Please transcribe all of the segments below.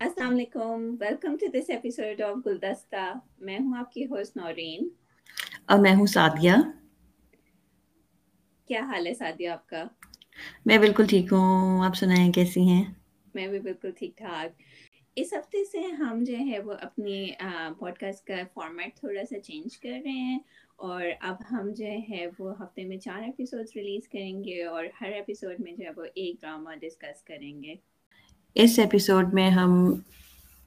السلام علیکم۔ Welcome to this episode of Guldasta میں ہوں آپ کی ہوسٹ نورین۔ اور میں ہوں سعدیہ۔ کیا حال ہے سعدیہ آپ کا؟ میں بالکل ٹھیک ہوں۔ آپ سنائیں کیسی ہیں؟ میں بھی بالکل ٹھیک ٹھاک۔ اس ہفتے سے ہم جو ہے وہ اپنی پوڈ کاسٹ کا فارمیٹ تھوڑا سا چینج کر رہے ہیں۔ اور اب ہم جو ہے وہ ہفتے میں چار ایپیسوڈ ریلیز کریں گے اور ہر ایپیسوڈ میں جو ہے وہ ایک ڈرامہ ڈسکس کریں گے۔ اس ایپیسوڈ میں ہم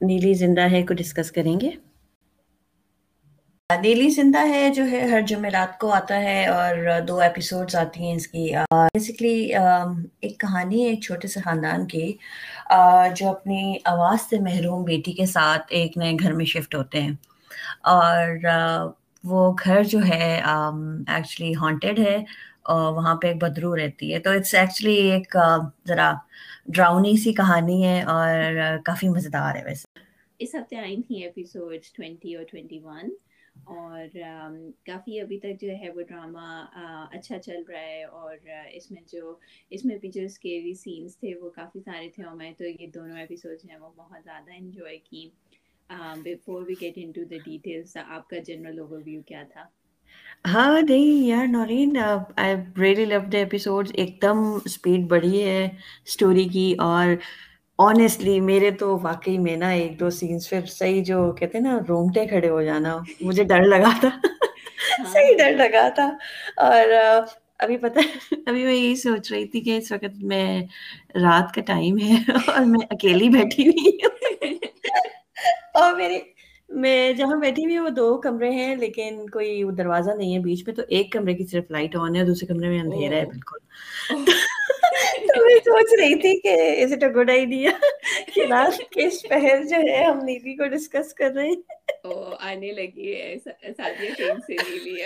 نیلی زندہ ہے کو ڈسکس کریں گے۔ نیلی زندہ ہے جو ہے ہر جمعرات کو آتا ہے اور دو ایپیسوڈز آتی ہیں اس کی۔ بیسکلی ایک کہانی ہے ایک چھوٹے سے خاندان کی۔ جو اپنی آواز سے محروم بیٹی کے ساتھ ایک نئے گھر میں شفٹ ہوتے ہیں۔ اور وہ گھر جو ہے ایکچولی ہانٹیڈ ہے اور وہاں پہ ایک بدرو رہتی ہے۔ تو اٹس ایکچولی ایک ذرا ڈراؤنی سی کہانی ہے اور کافی مزیدار ہے ویسے۔ اس ہفتے آئی تھیں ایپیسوڈ ٹوینٹی اور ٹوینٹی ون اور um, کافی ابھی تک جو ہے وہ ڈرامہ uh, اچھا چل رہا ہے اور uh, اس میں جو، اس میں بھی جو اسکیری سینس تھے وہ کافی سارے تھے اور میں تو یہ دونوں ایپیسوڈ ہیں وہ بہت زیادہ انجوائے کی۔ Before we get into the details آپ کا جنرل اوور ویو کیا تھا؟ ہاں نہیں یار Noreen I really love the episode ایک دم اسپیڈ بڑھی ہے اسٹوری کی اور آنیسٹلی میرے تو واقعی میں نا ایک دو سینس پھر صحیح جو کہتے ہیں نا رومٹے کھڑے ہو جانا مجھے ڈر لگا تھا۔ صحیح ڈر لگا تھا۔ اور ابھی پتہ ابھی میں یہی سوچ رہی تھی کہ اس وقت میں رات کا ٹائم ہے اور میں اکیلی بیٹھی ہوئی ہوں۔ اور میری میں جہاں بیٹھی ہوئی وہ دو کمرے ہیں لیکن کوئی دروازہ نہیں ہے بیچ میں تو ایک کمرے کی صرف لائٹ آن ہے دوسرے کمرے میں اندھیرا ہے بالکل۔ تو میں سوچ رہی تھی کہ is it a good idea کہ رات کے پہر جو ہے ہم نیلی کو ڈسکس کر رہے ہیں۔ آنے لگی ہے سے نیلی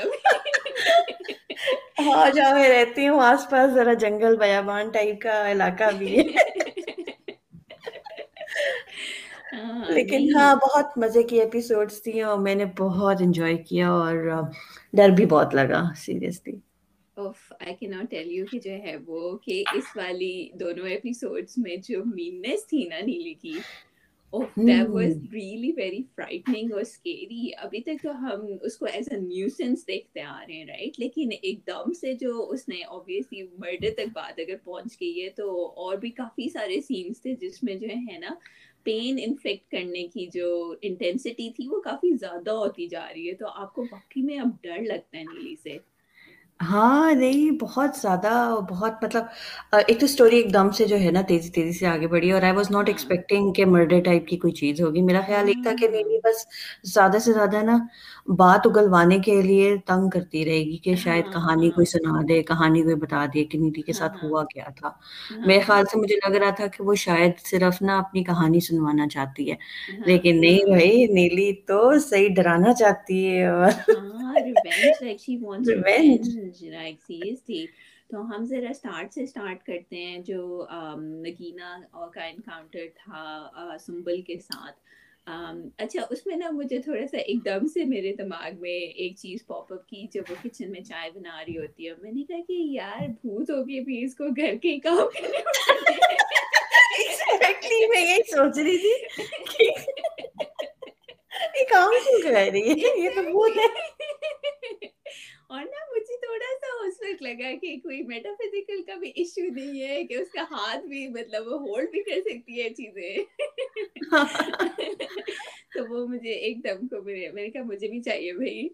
ہاں جہاں میں رہتی ہوں آس پاس ذرا جنگل بیابان ٹائپ کا علاقہ بھی ہے۔ لیکن ہاں بہت مزے کی ایپیسوڈس تھی اور میں نے بہت انجوائے کیا اور ڈر بھی بہت لگا سیریسلی آئی کی ناٹ ٹیل یو کہ جو ہے وہ کہ اس والی دونوں ایپیسوڈس میں جو میننس تھی نا نیلی کی ریئلی ویری فرائٹنگ اور اسکیری ابھی تک تو ہم اس کو ایز اے نیوسنس دیکھتے آ رہے ہیں رائٹ لیکن ایک دم سے جو اس نے مرڈر تک بات اگر پہنچ گئی ہے تو اور بھی کافی سارے سینس تھے جس میں جو ہے نا پین انفیکٹ کرنے کی جو انٹینسٹی تھی وہ کافی زیادہ ہوتی جا رہی ہے تو آپ کو واقعی میں اب ڈر لگتا ہے نیلی سے۔ ہاں نہیں بہت زیادہ بہت مطلب ایک تو اسٹوری ایک دم سے جو ہے نا تیزی تیزی سے آگے بڑھی اور آئی واز ناٹ ایکسپیکٹنگ کہ مرڈر ٹائپ کی کوئی چیز ہوگی۔ میرا خیال ایک تھا کہ نہیں بس زیادہ سے زیادہ نا بات اگلوانے کے لیے تنگ کرتی رہے گی کہ شاید ہاں، کہانی کوئی ہاں۔ سنا دے کہانی کوئی بتا دے کہ نیلی کے ساتھ ہاں، ہوا کیا تھا۔ میرے خیال سے مجھے لگ رہا تھا کہ وہ شاید صرف نا اپنی کہانی سنوانا چاہتی ہے۔ لیکن نہیں بھائی نیلی تو صحیح ڈرانا چاہتی ہے اور تو ہم ذرا اسٹارٹ سے اسٹارٹ کرتے ہیں جو نگینا کا انکاؤنٹر تھا سمبل کے ساتھ. اچھا اس میں نا مجھے تھوڑا سا ایک دم سے میرے دماغ میں ایک چیز پاپ اپ کی جب وہ کچن میں چائے بنا رہی ہوتی ہے. میں نے کہا کہ یار بھوت ہوگی بھی اس کو گھر کے کام کرنے میں یہی سوچ رہی تھی کام کیوں کر رہی ہے؟ یہ تو بھوت ہے اور نا مجھے تھوڑا وقت لگا کہ کوئی میٹا فزیکل کا بھی ایشو نہیں ہے کہ اس کا ہاتھ بھی مطلب وہ ہولڈ بھی کر سکتی ہے چیزیں۔ تو وہ مجھے ایک دم کو میرے میں نے کہا مجھے بھی چاہیے بھائی۔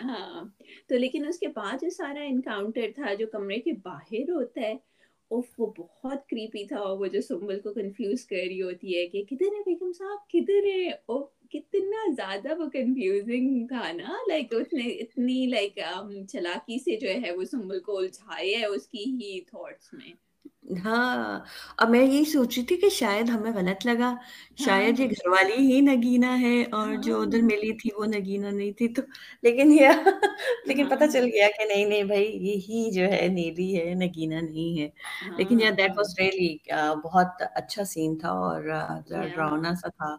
ہاں تو لیکن اس کے بعد جو سارا انکاؤنٹر تھا جو کمرے کے باہر ہوتا ہے وہ بہت کریپی تھا وہ جو سمبل کو کنفیوز کر رہی ہوتی ہے کہ کدھر ہے بیگم صاحب؟ کدھر ہے کتنا زیادہ وہ کنفیوزنگ تھا نا؟ لائک اس نے اتنی لائک چلاکی سے جو ہے وہ سمبل کو الجھایا ہے اس کی ہی تھاٹس میں۔ ہاں اب میں یہی سوچ رہی تھی کہ شاید ہمیں غلط لگا۔ شاید یہ ہاں۔ گھر والی ہی نگینا ہے اور جو ادھر ہاں۔ ملی تھی وہ نگینا نہیں تھی۔ تو لیکن یہ لیکن پتہ چل ہاں۔ گیا کہ نہیں نہیں بھائی یہی جو ہے نیلی ہے نگینا نہیں ہے۔ لیکن یا دیٹ واز ریئلی بہت اچھا سین تھا اور ڈراؤنا سا تھا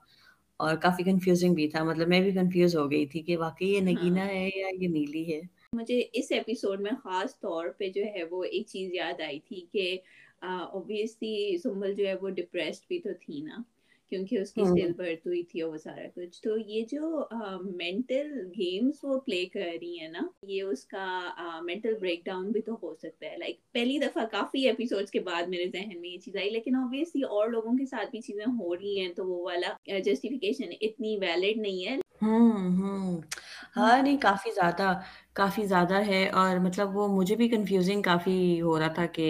اور کافی کنفیوزنگ بھی تھا۔ مطلب میں بھی کنفیوز ہو گئی تھی کہ واقعی یہ نگینا ہے یا یہ نیلی ہے۔ مجھے اس ایپیسوڈ میں خاص طور پہ جو ہے وہ ایک چیز یاد آئی تھی کہ اوبیسلی سمبل جو ہے وہ ڈپریسڈ بھی تو تھی نا کیونکہ اس کی ہاں۔ برتھ ہوئی تھی اور وہ سارا کچھ۔ تو یہ جو مینٹل وہ پلے کر رہی ہیں نا یہ اس کا مینٹل بریک ڈاؤن بھی تو ہو سکتا ہے۔ لائک پہلی دفعہ کافی کے بعد میرے ذہن میں یہ چیز آئی لیکن اوبیسلی اور لوگوں کے ساتھ بھی چیزیں ہو رہی ہیں تو وہ والا جسٹیفیکیشن اتنی ویلڈ نہیں ہے۔ ہاں،, ہاں۔, ہاں نہیں کافی زیادہ کافی زیادہ ہے۔ اور مطلب وہ مجھے بھی کنفیوزنگ کافی ہو رہا تھا کہ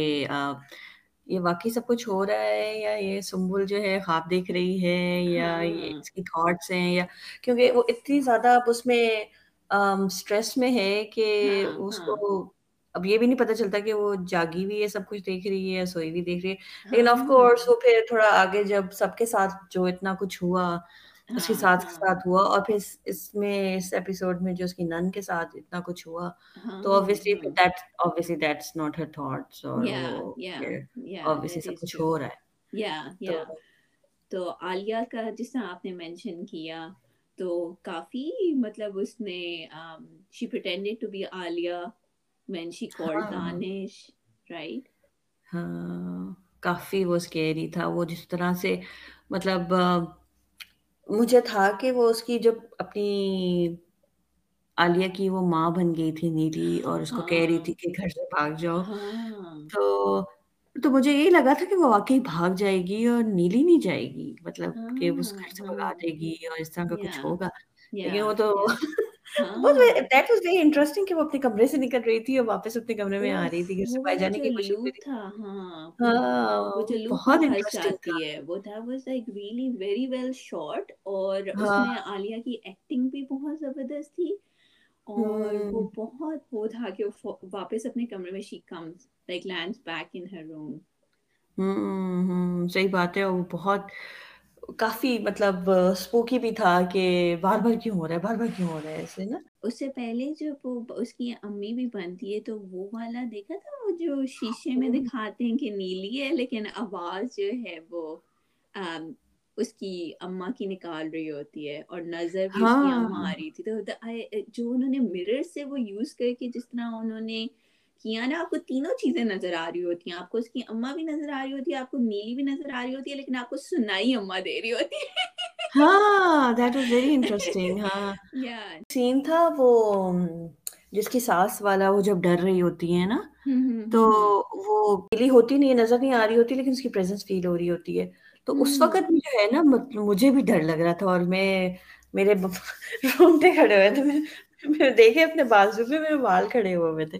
یہ واقعی سب کچھ ہو رہا ہے یا یہ سمبل جو ہے خواب دیکھ رہی ہے یا یہ ہاں۔ اس کی تھاٹس ہیں یا کیونکہ وہ اتنی زیادہ اب اس میں اسٹریس میں ہے کہ ہاں، اس ہاں۔ کو اب یہ بھی نہیں پتا چلتا کہ وہ جاگی ہوئی ہے سب کچھ دیکھ رہی ہے یا سوئی بھی دیکھ رہی ہے۔ لیکن آف کورس وہ پھر تھوڑا آگے جب سب کے ساتھ جو اتنا کچھ ہوا اس کے ہاں، ساتھ ہاں۔ ساتھ ہوا اور پھر اس میں اس ایپیسوڈ میں جو اس کی نن کے ساتھ اتنا کچھ ہوا ہاں، تو obviously that obviously that's not her thoughts or obviously سب کچھ ہو رہا ہے۔ Yeah yeah تو آلیا کا جس طرح آپ نے مینشن کیا تو کافی مطلب اس نے she pretended to be Aliya when she called right? ہاں کافی وہ سکیری تھا۔ وہ جس طرح سے مطلب مجھے تھا کہ وہ اس کی جب اپنی عالیہ کی وہ ماں بن گئی تھی نیلی اور اس کو کہہ رہی تھی کہ گھر سے بھاگ جاؤ۔ ہاں۔ تو تو مجھے یہی لگا تھا کہ وہ واقعی بھاگ جائے گی اور نیلی نہیں جائے گی۔ مطلب کہ اس گھر سے ہاں۔ بھگا دے گی اور اس طرح کا کچھ ہوگا۔ لیکن وہ تو کہ وہ اپنے کمرے سے نکل رہی تھی اور واپس اپنے کمرے میں آ رہی تھی گھر سے باہر جانے کی کوشش کر رہی تھی ہاں بہت انٹرسٹنگ ہے وہ was like really very well اور اس میں عالیہ کی ایکٹنگ بھی بہت زبردست تھی اور وہ بہت وہ تھا کہ واپس اپنے کمرے میں she comes like lands back in her room صحیح بات ہے اور وہ بہت کافی مطلب سپوکی بھی تھا کہ بار بار کیوں ہو رہا ہے بار بار کیوں ہو رہا ہے ایسے نا؟ اس سے پہلے جب اس کی امی بھی بنتی ہے تو وہ والا دیکھا تھا وہ جو شیشے میں ہاں۔ دکھاتے ہیں کہ نیلی ہے لیکن آواز جو ہے وہ اس کی اما کی نکال رہی ہوتی ہے اور نظر بھی اس کی ہاں۔ اما آ رہی تھی۔ تو جو انہوں نے مرر سے وہ یوز کر کے جس طرح انہوں نے کیا نا آپ کو تینوں چیزیں نظر آ رہی ہوتی ہیں۔ آپ کو اس کی اماں بھی نظر آ رہی ہوتی ہے آپ کو نیلی بھی نظر آ رہی ہوتی ہے لیکن آپ کو سنائی اماں دے رہی ہوتی ہے۔ ہاں that was very interesting scene تھا وہ جس کی ساس والا وہ جب ڈر رہی ہوتی ہے نا تو وہ فیلی ہوتی نہیں نظر نہیں آ رہی ہوتی لیکن اس کی پریزنس فیل ہو رہی ہوتی ہے۔ تو اس وقت جو ہے نا مجھے بھی ڈر لگ رہا تھا اور میں میرے رومٹے کھڑے ہوئے تھے۔ دیکھے اپنے بازو پہ میرے بال کھڑے ہوئے ہوئے تھے۔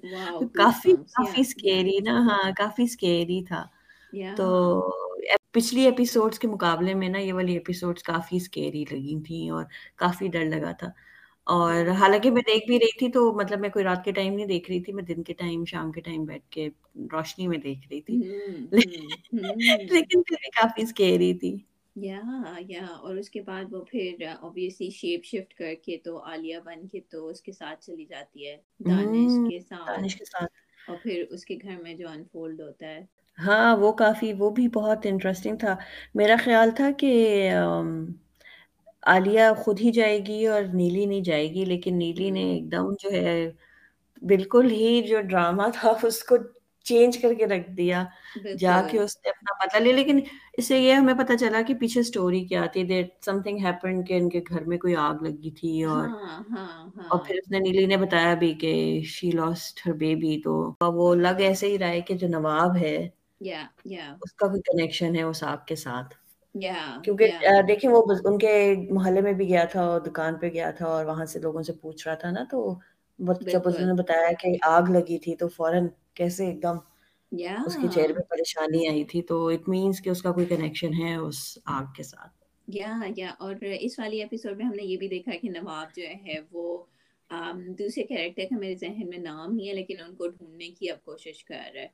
کافی کافی نا ہاں کافی تھا۔ تو پچھلی ایپیسوڈز کے مقابلے میں نا یہ والی ایپیسوڈز کافی اسکیری لگی تھیں اور کافی ڈر لگا تھا۔ اور حالانکہ میں دیکھ بھی رہی تھی تو مطلب میں کوئی رات کے ٹائم نہیں دیکھ رہی تھی میں دن کے ٹائم شام کے ٹائم بیٹھ کے روشنی میں دیکھ رہی تھی۔ لیکن پھر بھی کافی اسکیری تھی۔ یا یا اور اس کے بعد وہ پھر اوبیسلی شیپ شفٹ کر کے تو بن کے تو اس کے ساتھ چلی جاتی ہے دانش کے ساتھ دانش کے ساتھ اور پھر اس کے گھر میں جو انفولڈ ہوتا ہے ہاں وہ کافی وہ بھی بہت انٹرسٹنگ تھا میرا خیال تھا کہ عالیہ خود ہی جائے گی اور نیلی نہیں جائے گی لیکن نیلی نے ایک دم جو ہے بالکل ہی جو ڈرامہ تھا اس کو چینج کر کے رکھ دیا جا کے اس نے اپنا پتہ لیا لیکن اس سے یہ ہمیں پتہ چلا کہ پیچھے سٹوری کیا تھی دیٹ سم تھنگ ہیپن کہ ان کے گھر میں کوئی آگ لگی تھی اور ہاں، ہاں، ہاں۔ اور پھر اس نے نیلی نے بتایا بھی کہ شی لاسٹ ہر بیبی تو وہ لگ ایسے ہی رہا ہے کہ جو نواب ہے اس کا کوئی کنیکشن ہے اس آگ کے ساتھ۔ کیونکہ دیکھیں وہ ان کے محلے میں بھی گیا تھا اور دکان پہ گیا تھا اور وہاں سے لوگوں سے پوچھ رہا تھا نا تو جب اس نے بتایا کہ آگ لگی تھی تو فوراً کیسے ایک دم yeah. اس کے چہرے پہ پریشانی آئی تھی تو اٹ مینس کہ اس کا کوئی کنیکشن ہے اس آگ کے ساتھ۔ یا yeah, یا yeah. اور اس والی ایپیسوڈ میں ہم نے یہ بھی دیکھا کہ نواب جو ہے وہ um, دوسرے کیریکٹر کا میرے ذہن میں نام نہیں ہے لیکن ان کو ڈھونڈنے کی اب کوشش کر رہا ہے۔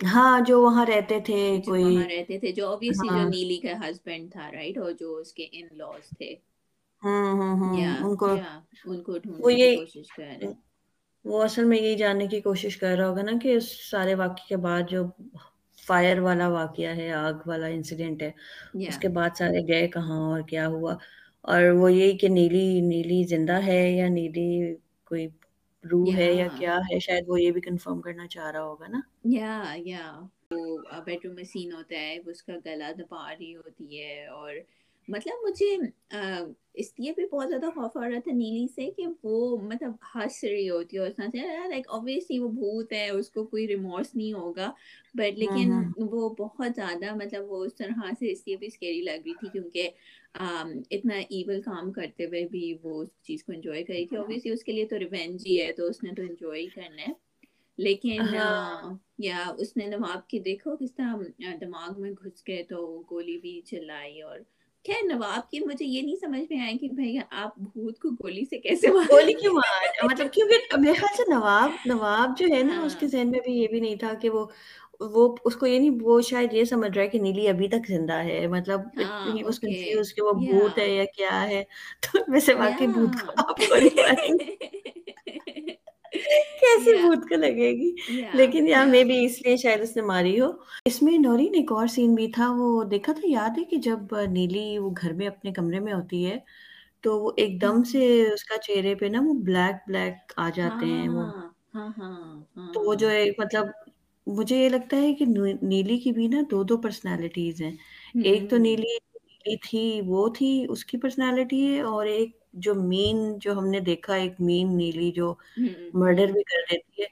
ہاں جو وہاں رہتے تھے کوئی وہاں رہتے تھے جو obviously جو ہاں۔ نیلی کا ہسبینڈ تھا رائٹ اور جو اس کے ان لاز تھے۔ ہاں ہاں ہاں۔ ان کو ان کو ڈھونڈنے کی کوشش کر رہے وہ اصل میں یہی جاننے کی کوشش کر رہا ہوگا نا کہ اس سارے واقعے کے بعد جو فائر والا واقعہ ہے آگ والا انسیڈنٹ ہے yeah. اس کے بعد سارے گئے کہاں اور کیا ہوا اور وہ یہی کہ نیلی نیلی زندہ ہے یا نیلی کوئی روح yeah. ہے یا کیا ہے شاید وہ یہ بھی کنفرم کرنا چاہ رہا ہوگا نا یا yeah, یا وہ بیڈ روم میں سین ہوتا ہے اس کا گلا دبا رہی ہوتی ہے اور مطلب مجھے اس لیے بھی بہت زیادہ خوف آ رہا تھا نیلی سے کہ وہ مطلب ہنس رہی ہوتی ہے اس سے لائک اوبیسلی وہ بھوت ہے اس کو کوئی ریمورس نہیں ہوگا۔ بٹ لیکن وہ بہت زیادہ مطلب وہ اس طرح سے اس لیے بھی اسکیری لگ رہی تھی کیونکہ اتنا ایول کام کرتے ہوئے بھی وہ اس چیز کو انجوائے کری تھی۔ اوبیسلی اس کے لیے تو ریونج ہی ہے تو اس نے تو انجوائے ہی کرنا ہے۔ لیکن یا اس نے نواب کی دیکھو کس طرح دماغ میں گھس گئے تو گولی بھی چلائی اور خیر نواب کی مجھے یہ نہیں سمجھ میں آیا کہ بھائی آپ بھوت کو گولی سے کیسے گولی کیوں مار مطلب کیونکہ میرے خیال سے نواب نواب جو ہے نا اس کے ذہن میں بھی یہ بھی نہیں تھا کہ وہ وہ اس کو یہ نہیں وہ شاید یہ سمجھ رہا ہے کہ نیلی ابھی تک زندہ ہے۔ مطلب اس کنفیوز کہ وہ بھوت ہے یا کیا ہے۔ تو ویسے واقعی بھوت کو آپ گولی ماریں کیسی بھوت کو لگے گی؟ لیکن یا میں بھی اس لیے شاید اس نے ماری ہو۔ اس میں نورین ایک اور سین بھی تھا وہ دیکھا تھا؟ یاد ہے کہ جب نیلی وہ گھر میں اپنے کمرے میں ہوتی ہے تو وہ ایک دم سے اس کا چہرے پہ نا وہ بلیک بلیک آ جاتے ہیں وہ۔ ہاں، ہاں، ہاں، تو وہ جو ہے مطلب مجھے یہ لگتا ہے کہ نیلی کی بھی نا دو دو پرسنالٹیز ہیں۔ ایک تو نیلی نیلی تھی وہ تھی اس کی پرسنالٹی ہے اور ایک جو مین جو ہم نے دیکھا ایک مین نیلی جو مرڈر بھی کر دیتی ہے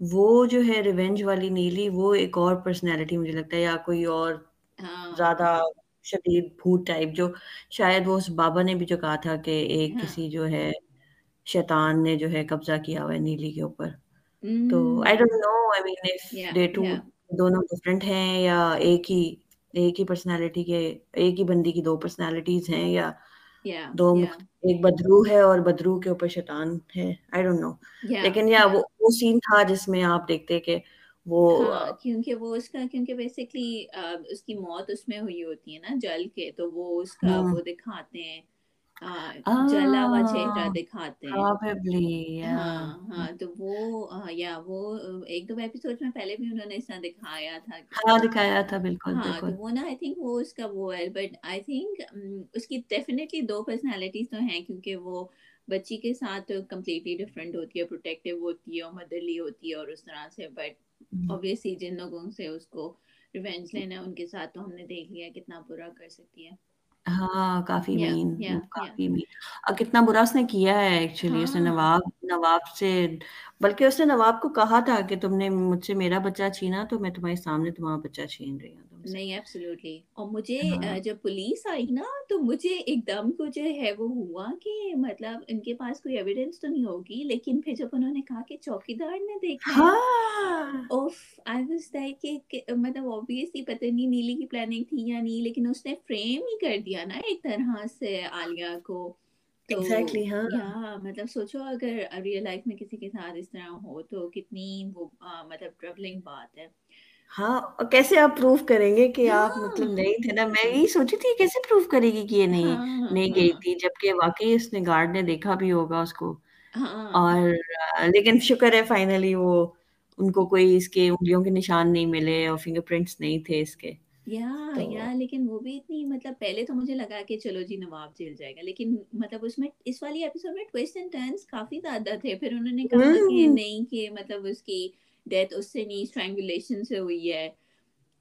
وہ جو ہے ریونج والی نیلی وہ ایک اور پرسنالٹی مجھے لگتا ہے یا کوئی اور ہاں۔ زیادہ شدید بھوت ٹائپ جو شاید وہ اس بابا نے بھی جو کہا تھا کہ ایک ہاں۔ کسی جو ہے شیطان نے جو ہے قبضہ کیا ہوا ہے نیلی کے اوپر تو I don't know I mean the two دونوں ڈفرینٹ ہیں یا ایک ہی ایک ہی پرسنالٹی کے ایک ہی بندی کی دو پرسنالٹیز ہیں یا دو ایک بدرو ہے اور بدرو کے اوپر شیطان ہے۔ آئی ڈونٹ نو لیکن یا وہ وہ سین تھا جس میں آپ دیکھتے کہ وہ ہاں، کیونکہ وہ اس کا کیونکہ بیسکلی اس کی موت اس میں ہوئی ہوتی ہے نا جل کے تو وہ اس کا وہ دکھاتے ہیں۔ جلا ہوا چہرہ دکھاتے ہیں۔ ہاں ہاں تو وہ یا وہ ایک دو ایپیسوڈ میں پہلے بھی انہوں نے اس طرح دکھایا تھا ہاں دکھایا تھا بالکل ہاں تو وہ نا آئی تھنک وہ اس کا وہ ہے۔ بٹ آئی تھنک اس کی ڈیفینیٹلی دو پرسنالٹیز تو ہیں کیونکہ وہ بچی کے ساتھ کمپلیٹلی ڈفرینٹ ہوتی ہے پروٹیکٹیو ہوتی ہے اور مدرلی ہوتی ہے اور اس طرح سے۔ بٹ اوبیسلی جن لوگوں سے اس کو ریونج لینا ہے ان کے ساتھ تو ہم نے دیکھ لیا کتنا برا کر سکتی ہے۔ ہاں کافی مین کافی مین اور کتنا برا اس نے کیا ہے ایکچولی اس نے ہاں۔ نواب نواب سے بلکہ اس نے نواب کو کہا تھا کہ تم نے مجھ سے میرا بچہ چھینا تو میں تمہارے سامنے تمہارا بچہ چھین رہی ہوں۔ نہیں ایبسلیوٹلی اور مجھے ہاں۔ جب پولیس آئی نا تو مجھے ایک دم کو جو ہے وہ ہوا کہ مطلب ان کے پاس کوئی ایویڈینس تو نہیں ہوگی لیکن پھر جب انہوں نے کہا کہ چوکی دار نے دیکھا اوف آئی واز لائک کہ مطلب اوبیسلی پتہ نہیں نیلی کی پلاننگ تھی یا نہیں لیکن اس نے فریم ہی کر دیا نا ایک طرح سے عالیہ کو۔ تو ہاں مطلب سوچو اگر ریئل لائف میں کسی کے ساتھ اس طرح ہو تو کتنی وہ مطلب ٹربلنگ بات ہے۔ ہاں کیسے آپ پروف کریں گے کہ آپ مطلب نہیں تھے نا؟ میں یہی سوچی تھی کیسے پروف کرے گی کہ یہ نہیں ہاں، نہیں گئی ہاں۔ تھی جبکہ واقعی اس نے گارڈ نے دیکھا بھی ہوگا اس کو۔ ہاں۔ اور لیکن شکر ہے فائنلی وہ ان کو کوئی اس کے انگلیوں کے نشان نہیں ملے اور فنگر پرنٹس نہیں تھے اس کے۔ یا یا لیکن وہ بھی اتنی مطلب پہلے تو مجھے لگا کہ چلو جی نواب جیل جائے گا لیکن مطلب اس میں اس والی ایپیسوڈ میں ٹویسٹ اینڈ ٹرنس کافی زیادہ تھے پھر انہوں نے کہا کہ نہیں کہ مطلب اس کی ڈیتھ اس سے نہیں اسٹرینگولیشن سے ہوئی ہے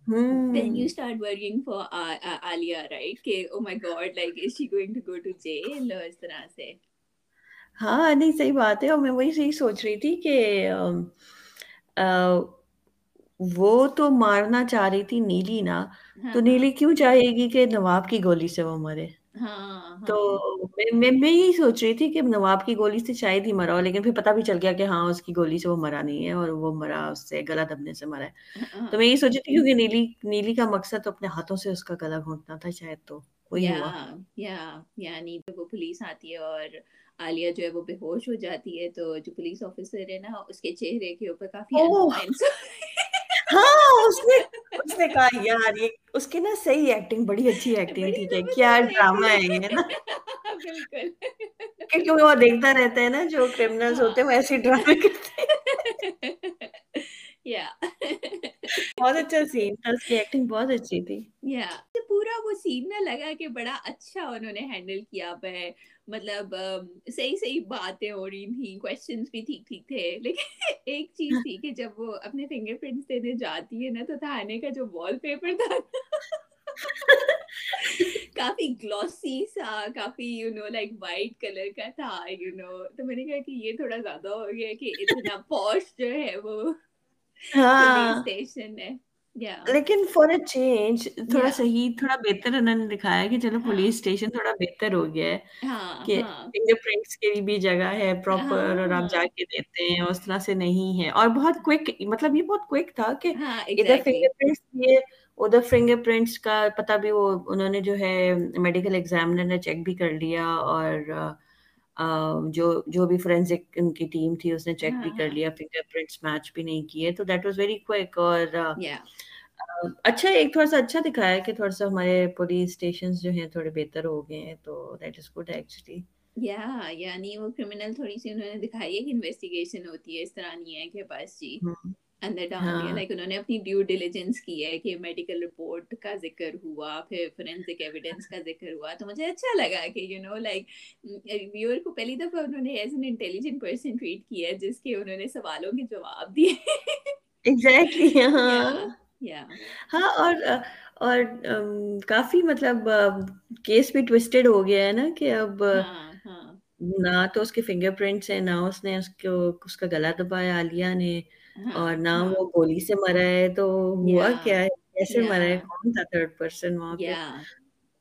start worrying for uh, uh, Alia right کہ oh my god like is she going to go to jail اور اس طرح سے ہاں نہیں صحیح بات ہے اور میں وہی صحیح سوچ رہی تھی کہ وہ تو مارنا چاہ رہی تھی نیلی نا تو نیلی کیوں چاہے گی کہ نواب کی گولی سے وہ مرے؟ ہاں، تو ہاں۔ میں میں یہی سوچ رہی تھی کہ نواب کی گولی سے شاید ہی مرا ہو لیکن پھر پتا بھی چل گیا کہ ہاں اس کی گولی سے وہ مرا نہیں ہے اور وہ مرا اس سے گلا دبنے سے مرا ہے۔ ہاں، تو میں یہی سوچی تھی کیونکہ نیلی نیلی کا مقصد تو اپنے ہاتھوں سے اس کا گلا گھونٹنا تھا شاید تو وہی ہوا۔ یا یعنی وہ پولیس آتی ہے اور عالیہ جو ہے وہ بے ہوش ہو جاتی ہے تو جو پولیس آفیسر ہے نا اس کے چہرے کے اوپر کافی ہاں اس نے اس نے کہا یار یہ اس کی نا صحیح ایکٹنگ بڑی اچھی ایکٹنگ ٹھیک ہے کیا ڈرامہ ہے یہ نا بالکل کیونکہ وہ دیکھتا رہتا ہے نا جو کرمنلز ہوتے ہیں وہ ایسے ڈرامے کرتے یا بہت اچھا سین تھا اس کی ایکٹنگ بہت اچھی تھی یا سین نہ لگا کہ بڑا اچھا انہوں نے ہینڈل کیا ہے مطلب صحیح صحیح باتیں ہو رہی تھیں کوشچنس بھی ٹھیک ٹھیک تھے لیکن ایک چیز تھی کہ جب وہ اپنے فنگر پرنٹس دینے جاتی ہے نا تو تھانے کا جو وال پیپر تھا کافی گلوسی سا کافی you know like white colour کا تھا یو نو تو میں نے کہا کہ یہ تھوڑا زیادہ ہو گیا کہ اتنا پوش جو ہے وہ اسٹیشن ہے لیکن فار اے چینج تھوڑا صحیح تھوڑا بہتر انہوں نے دکھایا کہ چلو پولیس اسٹیشن تھوڑا بہتر ہو گیا ہے کہ فنگر پرنٹس کی بھی جگہ ہے پراپر اور آپ جا کے دیتے ہیں اس طرح سے نہیں ہے اور بہت کوئک مطلب یہ بہت کوئک تھا کہ ادھر فنگر پرنٹس دیے ادھر فنگر پرنٹس کا پتا بھی وہ انہوں نے جو ہے میڈیکل ایگزامنر نے چیک بھی کر لیا اور جو جو بھی فورینسک ان کی ٹیم تھی اس نے چیک بھی کر لیا فنگر پرنٹس میچ بھی نہیں کیے تو دیٹ واز ویری کوئک اور اچھا ایک تھوڑا سا اچھا دکھایا کہ تھوڑا سا ہمارے پولیس اسٹیشن جو ہیں تھوڑے بہتر ہو گئے ہیں تو دیٹ از گڈ ایکچولی یا یعنی وہ کرمنل تھوڑی سی انہوں نے دکھائی ہے کہ انویسٹیگیشن ہوتی ہے اس طرح نہیں ہے کہ بس جی۔ اندر ڈال دیا۔ لائک انہوں نے اپنی ڈیو ڈیلیجنس کی ہے کہ میڈیکل رپورٹ کا ذکر ہوا پھر فورینسک ایویڈنس کا ذکر ہوا۔ تو مجھے اچھا لگا کہ یو نو لائک ویور کو پہلی دفعہ انہوں نے as an intelligent person treat کیا ہے جس کے انہوں نے سوالوں کے جواب دیے۔ ایگزیکٹلی ہاں۔ ہاں اور اور کافی مطلب کیس بھی ٹوسٹڈ ہو گیا ہے نا کہ اب ہاں، ہاں۔ نہ تو اس کے فنگر پرنٹس ہیں نہ اس نے اس کو اس کا گلا دبایا عالیہ نے ہاں، اور نہ وہ گولی سے مرا ہے۔ تو ہوا کیا ہے؟ کیسے مرا ہے؟ کون تھا تھرڈ پرسن وہاں پہ؟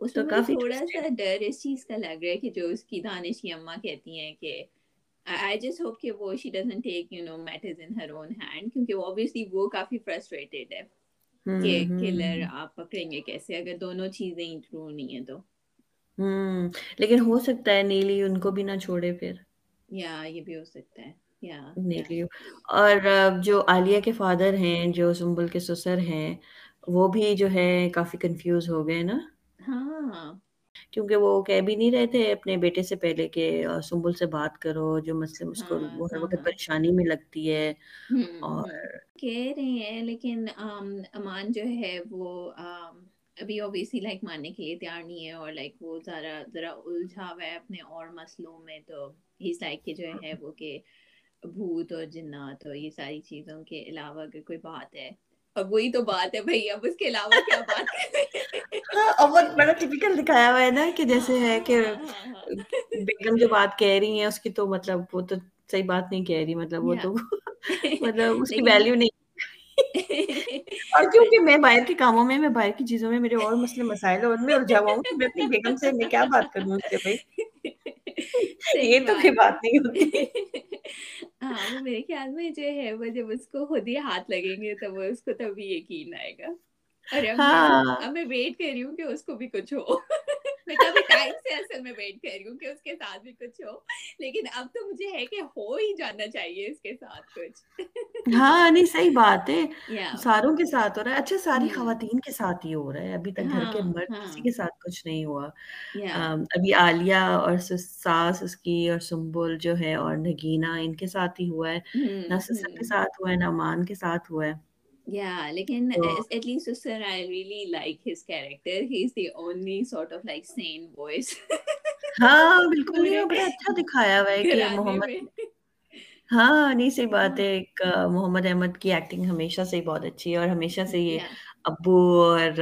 تو کافی تھوڑا سا ڈر اس چیز کا لگ رہا ہے کہ جو اس کی دانش کی اماں کہتی ہیں کہ آئی جسٹ ہوپ کہ وہ she doesn't take you know matters in her own hand کیونکہ وہ کافی فرسٹریٹڈ ہے کہ کلر آپ پکڑیں گے کیسے؟ اگر دونوں چیزیں ٹرو نہیں ہیں تو۔ ہوں لیکن ہو سکتا ہے نیلی ان کو بھی نہ چھوڑے پھر یا یہ بھی ہو سکتا ہے نیلی اور جو عالیہ کے فادر ہیں جو سنبل کے سسر ہیں وہ بھی جو ہے کافی کنفیوز ہو گئے نا ہاں کیونکہ وہ کہہ بھی نہیں رہے تھے اپنے بیٹے سے پہلے کہ سنبل سے بات کرو جو مسئلے اس کو ہر وقت۔ پریشانی میں لگتی ہے اور کہہ رہے ہیں لیکن امان جو ہے وہ ابھی اوبیسلی لائک ماننے کے لیے تیار نہیں ہے اور لائک وہ ذرا ذرا الجھا ہوا ہے اپنے اور مسئلوں میں تو ہیز لائک کہ جو ہے وہ کہ بھوت اور جنات اور یہ ساری چیزوں کے علاوہ اگر کوئی بات ہے۔ وہی تو بات ہے بھائی اب اس کے علاوہ کیا بات ہاں بہت بڑا ٹپیکل دکھایا ہوا ہے نا کہ جیسے ہے کہ بیگم جو بات کہہ رہی ہیں اس کی تو مطلب وہ تو صحیح بات نہیں کہہ رہی مطلب وہ تو مطلب اس کی ویلیو نہیں۔ اور کیونکہ میں باہر کے کاموں میں میں باہر کی چیزوں میں میرے اور مسئلے مسائل اور میں الجھا ہوا ہوں کہ میں اپنی بیگم سے میں کیا بات کروں اس سے بھائی؟ یہ تو کوئی بات۔ نہیں ہوتی۔ ہاں میرے خیال میں جو ہے وہ جب اس کو خود ہی ہاتھ لگیں گے تو وہ اس کو تبھی یقین آئے گا۔ ارے اب میں ویٹ کر رہی ہوں کہ اس کو بھی کچھ ہو۔ میں کبھی ٹائم سے اصل میں ویٹ کر رہی ہوں کہ اس کے ساتھ بھی کچھ ہو۔ لیکن اب تو مجھے ہے کہ ہو ہی جانا چاہیے اس کے ساتھ کچھ۔ ہاں نہیں صحیح بات ہے۔ ساروں کے ساتھ ہو رہا ہے۔ اچھا ساری خواتین کے ساتھ ہی ہو رہا ہے۔ ابھی تک گھر کے مرد کسی کے ساتھ کچھ نہیں ہوا۔ ابھی عالیہ اور ساس اس کی اور سنبل جو ہے اور نگینا ان کے ساتھ ہی ہوا ہے۔ نہ سسر کے ساتھ ہوا ہے نہ مان کے ساتھ ہوا ہے۔ Yeah, لیکن at least I really like his character. The only sort of like sane voice. ہاں بالکل یہ بڑا اچھا دکھایا ہوا ہے کہ محمد ہاں نہیں صحیح بات ہے محمد احمد کی ایکٹنگ ہمیشہ سے بہت اچھی ہے اور ہمیشہ سے یہ ابو اور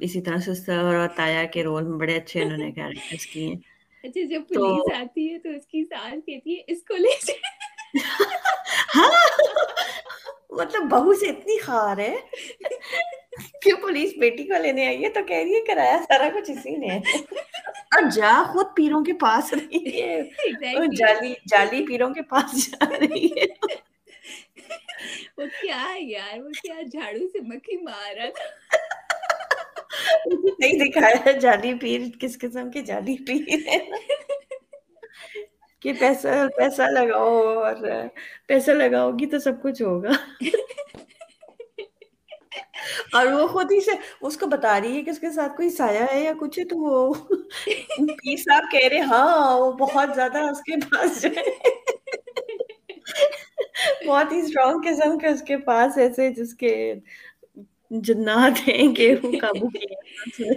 اسی طرح سسر اور تایا کے رول میں بڑے اچھے انہوں نے کیریکٹرز کیے ہیں اچھا جب پولیس آتی ہے تو اس کی ساس کہتی ہے اس کو لے ہاں مطلب بہو سے اتنی خار ہے کہ پولیس بیٹی کو لینے آئی ہے تو کہہ رہی ہے کرایا سارا کچھ اسی نے۔ اور جا خود پیروں کے پاس رہی ہے۔ جالی جالی پیروں کے پاس جا رہی ہے۔ وہ کیا یار وہ کیا جھاڑو سے مکھی مار رہا تھا۔ نہیں دکھایا جالی پیر کس قسم کی جالی پیر ہے کہ پیسہ پیسہ لگاؤ اور پیسہ لگاؤ گی تو سب کچھ ہوگا اور وہ خود ہی سے اس کو بتا رہی ہے کہ اس کے ساتھ کوئی سایہ ہے یا کچھ ہے تو وہ پیر صاحب کہہ رہے ہاں وہ بہت زیادہ اس کے پاس جو ہے بہت ہی اسٹرانگ قسم کے اس کے پاس ایسے جس کے جنات ہیں کہ وہ قابو کیے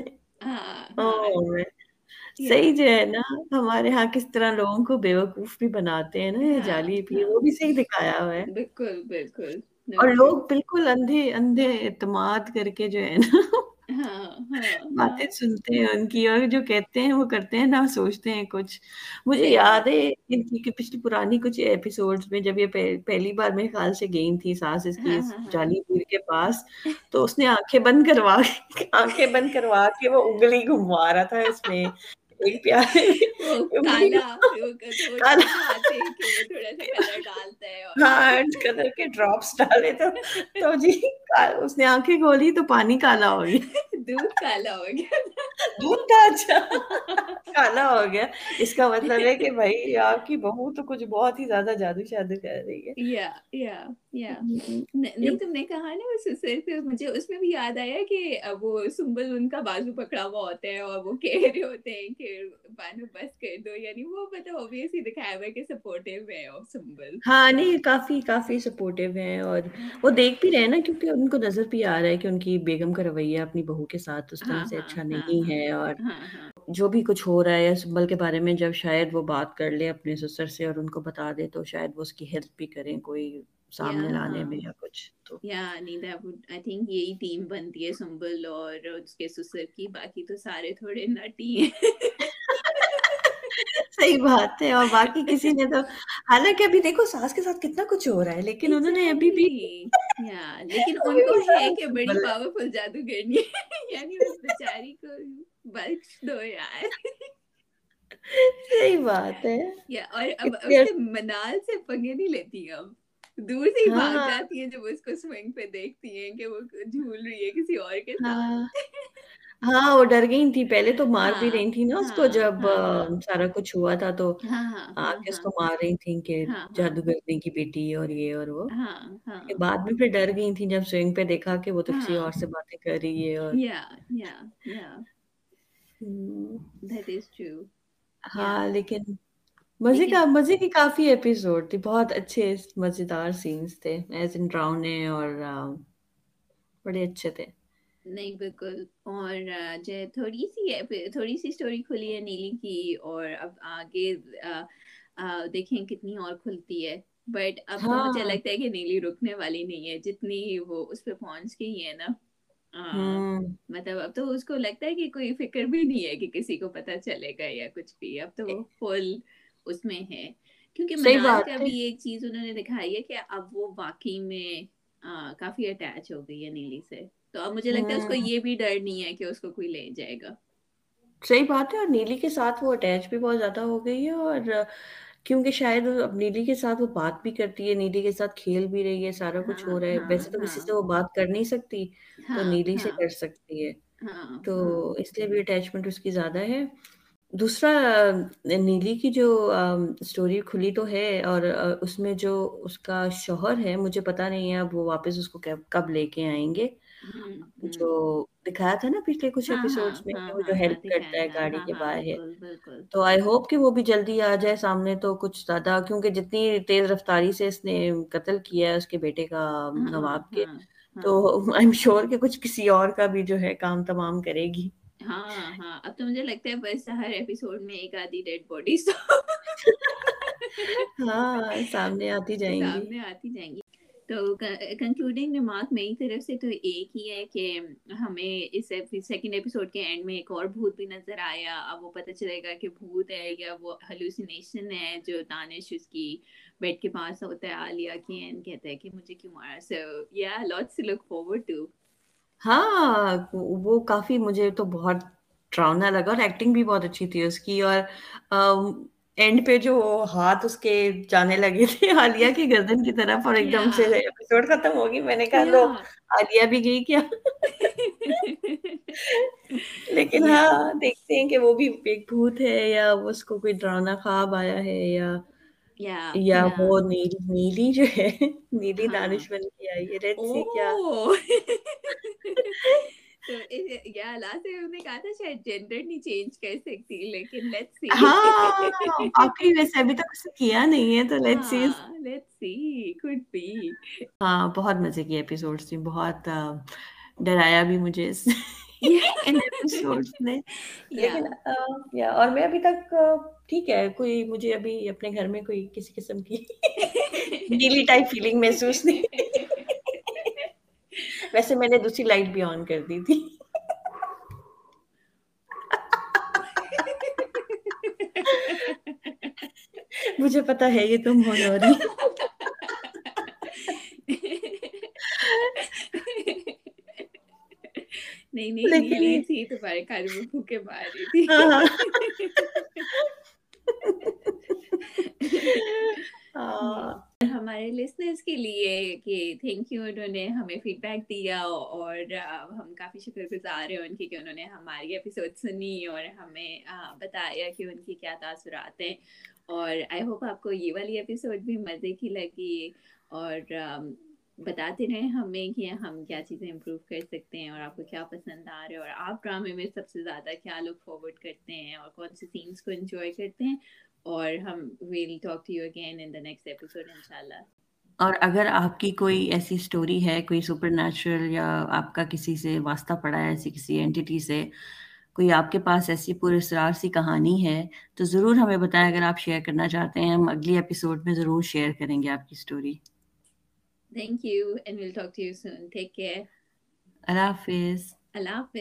صحیح جو ہے نا ہمارے یہاں کس طرح لوگوں کو بے وقوف بھی بناتے ہیں نا جالی بھی وہ بھی صحیح دکھایا ہوا ہے بالکل بالکل اور لوگ بالکل اندھے اندھے اعتماد کر کے جو ہے نا باتیں سنتے ہیں ان کی اور جو کہتے ہیں وہ کرتے ہیں نہ سوچتے ہیں کچھ مجھے یاد ہے ان کی پچھلی پرانی کچھ ایپیسوڈز میں جب یہ پہلی بار میرے خیال سے گئی تھی ساس اس کی جالی پیر کے پاس تو اس نے آنکھیں بند کروا آنکھیں بند کروا کے وہ انگلی گھموا رہا تھا اس میں کوئی پیار ہاں کلر کے ڈراپس ڈالے تو جی اس نے آنکھیں کھولی تو پانی کالا ہو گیا دودھ کالا ہو گیا دودھ تھا اچھا کھانا ہو گیا۔ اس کا مطلب ہے کہ بھائی آپ کی بہو تو کچھ بہت ہی زیادہ جادو شادو کر رہی ہے۔ یا یا یا نہیں تم نے کہا نا اس سے مجھے اس میں بھی یاد آیا کہ وہ سنبل ان کا بازو پکڑا ہوا ہوتا ہے اور وہ کہہ رہے ہوتے ہیں کہ بانو بس کر دو۔ یعنی وہ مطلب اوبیسلی دکھایا ہوا ہے کہ سپورٹیو ہے اور سنبل۔ ہاں نہیں کافی کافی سپورٹیو ہیں اور وہ دیکھ بھی رہے نا کیونکہ ان کو نظر بھی آ رہا ہے کہ ان کی بیگم کا رویہ اپنی بہو کے ساتھ اس طرح ہاں، سے ہاں، اچھا ہاں، نہیں ہے۔ اور ہاں، ہاں۔ جو بھی کچھ ہو رہا ہے سنبل کے بارے میں جب شاید وہ بات کر لے اپنے سسر سے اور ان کو بتا دے تو شاید وہ اس کی ہیلپ بھی کریں کوئی سامنے لانے میں یا کچھ تو۔ یا آئی تھنک یہی ٹیم بنتی ہے سنبل اور اس کے سسر کی باقی تو سارے تھوڑے نٹی ہیں۔ صحیح بات ہے اور باقی کسی نے تو حالانکہ ابھی دیکھو ساس کے ساتھ کتنا کچھ ہو رہا ہے لیکن انہوں نے ابھی بھی لیکن ان کو ہے کہ بڑی پاورفل جادوگرنی۔ یعنی اس بیچاری کو بخش دو یار صحیح بات ہے اور اب منال سے پنگے نہیں لیتی اب دور سے ہی بھاگ جاتی جب اس کو سوئنگ پہ دیکھتی ہیں کہ وہ جھول رہی ہے کسی اور کے ساتھ ہاں وہ ڈر گئی تھی پہلے تو مار بھی رہی تھی نا اس کو جب سارا کچھ ہوا تھا تو آ کے اس کو مار رہی تھی کہ جادو کی بیٹی اور یہ اور وہ بعد میں پھر ڈر گئی تھی جب سوئنگ پہ دیکھا کہ وہ تو کسی اور سے باتیں کر رہی ہے اور Hmm, ہاں لیکن مزے کا مزے کی کافی ایپیسوڈ تھی بہت اچھے مزیدار سینس تھے ایز ان ڈراؤنے اور بڑے اچھے تھے۔ نہیں بالکل۔ اور جو تھوڑی سی تھوڑی سی اسٹوری کھلی ہے نیلی کی اور اب آگے دیکھیں کتنی اور کھلتی ہے۔ بٹ اب مجھے ہاں۔ لگتا ہے کہ نیلی رکنے والی نہیں ہے جتنی وہ اس پہ پہنچ گئی ہے نا۔ ہاں۔ ہاں۔ مطلب اب تو اس کو لگتا ہے کہ کوئی فکر بھی نہیں ہے کہ کسی کو پتا چلے گا یا کچھ بھی۔ اب تو وہ فل اس میں ہے۔ کیونکہ منال کا بھی ایک چیز انہوں نے دکھائی ہے کہ اب وہ واقعی میں کافی اٹیچ ہو گئی ہے نیلی سے۔ تو اب مجھے لگتا ہے اس کو ہاں۔ یہ بھی ڈر نہیں ہے کہ اس کو کوئی لے جائے گا۔ صحیح بات ہے۔ اور نیلی کے ساتھ وہ اٹیچ بھی بہت زیادہ ہو گئی ہے اور کیونکہ شاید اب نیلی کے ساتھ وہ بات بھی کرتی ہے نیلی کے ساتھ کھیل بھی رہی ہے سارا ہاں، کچھ ہو رہا ہے۔ ہاں، ویسے تو ہاں۔ کسی سے وہ بات کر نہیں سکتی تو نیلی سے کر سکتی ہے۔ تو اس لیے بھی اٹیچمنٹ اس کی زیادہ ہے۔ دوسرا نیلی کی جو اسٹوری کھلی تو ہے اور اس میں جو اس کا شوہر ہے مجھے پتا نہیں ہے اب وہ واپس اس کو کب لے کے آئیں گے۔ جو دکھایا تھا نا پچھلے کچھ ہاں، ہاں، ایپیسوڈ میں ہاں، وہ جو ہیلپ کرتا ہے گاڑی کے باہر۔ تو آئی ہوپ کہ وہ بھی جلدی آ جائے سامنے تو کچھ زیادہ کیونکہ جتنی تیز رفتاری سے اس نے قتل کیا ہے اس کے بیٹے کا نواب کے تو آئی ایم شیور کہ کچھ کسی اور کا بھی جو ہے کام تمام کرے گی۔ ہاں ہاں۔ اب تو مجھے لگتا ہے بس ہر ایپیسوڈ میں ایک آدھی ڈیڈ باڈیز ہاں سامنے آتی جائیں گی۔ سامنے آتی جائیں گی۔ تو کنکلوڈنگ ریمارک میری طرف سے تو ایک ہی ہے کہ ہمیں اس سیکنڈ ایپیسوڈ کے اینڈ میں ایک اور بھوت بھی نظر آیا۔ اب وہ پتہ چلے گا کہ بھوت ہے یا وہ ہلوسینیشن ہے جو دانش اس کی بیڈ کے پاس ہوتا ہے عالیہ کی اینڈ کہتا ہے کہ مجھے کیوں مارا۔ سو یا لاٹس لک فارورڈ ٹو ہاں وہ کافی مجھے تو بہت ڈراؤنا لگا اور ایکٹنگ بھی بہت اچھی تھی اس کی اور اینڈ پہ جو ہاتھ اس کے جانے لگے تھے آلیا کی گردن کی طرف اور ایک دم سے ایپیسوڈ ختم ہوگی۔ میں نے کہا لو آلیا بھی گئی کیا؟ لیکن ہاں دیکھتے ہیں کہ وہ بھی ایک بھوت ہے یا اس کو کوئی ڈرانا خواب آیا ہے یا یا وہ نیلی نیلی جو ہے نیلی دانش بن کے آئی ہے۔ بہت مزے کی ایپیسوڈ تھی بہت ڈرایا بھی مجھے اور میں ابھی تک ٹھیک ہے کوئی مجھے ابھی اپنے گھر میں کوئی کسی قسم کی ڈیلی ٹائپ فیلنگ محسوس نہیں ویسے میں نے دوسری لائٹ بھی آن کر دی تھی۔ مجھے پتا ہے یہ تم ہو رہی نہیں نہیں تھی تمہارے کھانے میں بھوکے مار رہی تھی۔ ہاں، ہاں۔ ہمارے لسنرس کے لیے کہ تھینک یو انہوں نے ہمیں فیڈ بیک دیا اور ہم کافی شکر گزار ہیں ان کی کہ انہوں نے ہماری ایپیسوڈ سنی اور ہمیں بتایا کہ ان کی کیا تاثرات ہیں۔ اور آئی ہوپ آپ کو یہ والی ایپیسوڈ بھی مزے کی لگی اور بتاتے رہے ہمیں کہ ہم کیا چیزیں امپروو کر سکتے ہیں اور آپ کو کیا پسند آ رہے ہیں اور آپ ڈرامے میں سب سے زیادہ کیا لک فارورڈ کرتے ہیں اور کون سے سینس کو انجوائے کرتے ہیں۔ اور ہم we'll talk to you again in the next episode ان شاء اللہ اور اگر آپ کی کوئی ایسی اسٹوری ہے کوئی سپر نیچرل یا آپ کا کسی سے واسطہ پڑا ہے ایسی کسی اینٹی سے کوئی آپ کے پاس ایسی پر اسرار سی کہانی ہے تو ضرور ہمیں بتائیں۔ اگر آپ شیئر کرنا چاہتے ہیں ہم اگلی ایپیسوڈ میں ضرور شیئر کریں گے آپ کی story thank you and we'll talk to you soon take care اللہ حافظ۔ اللہ حافظ۔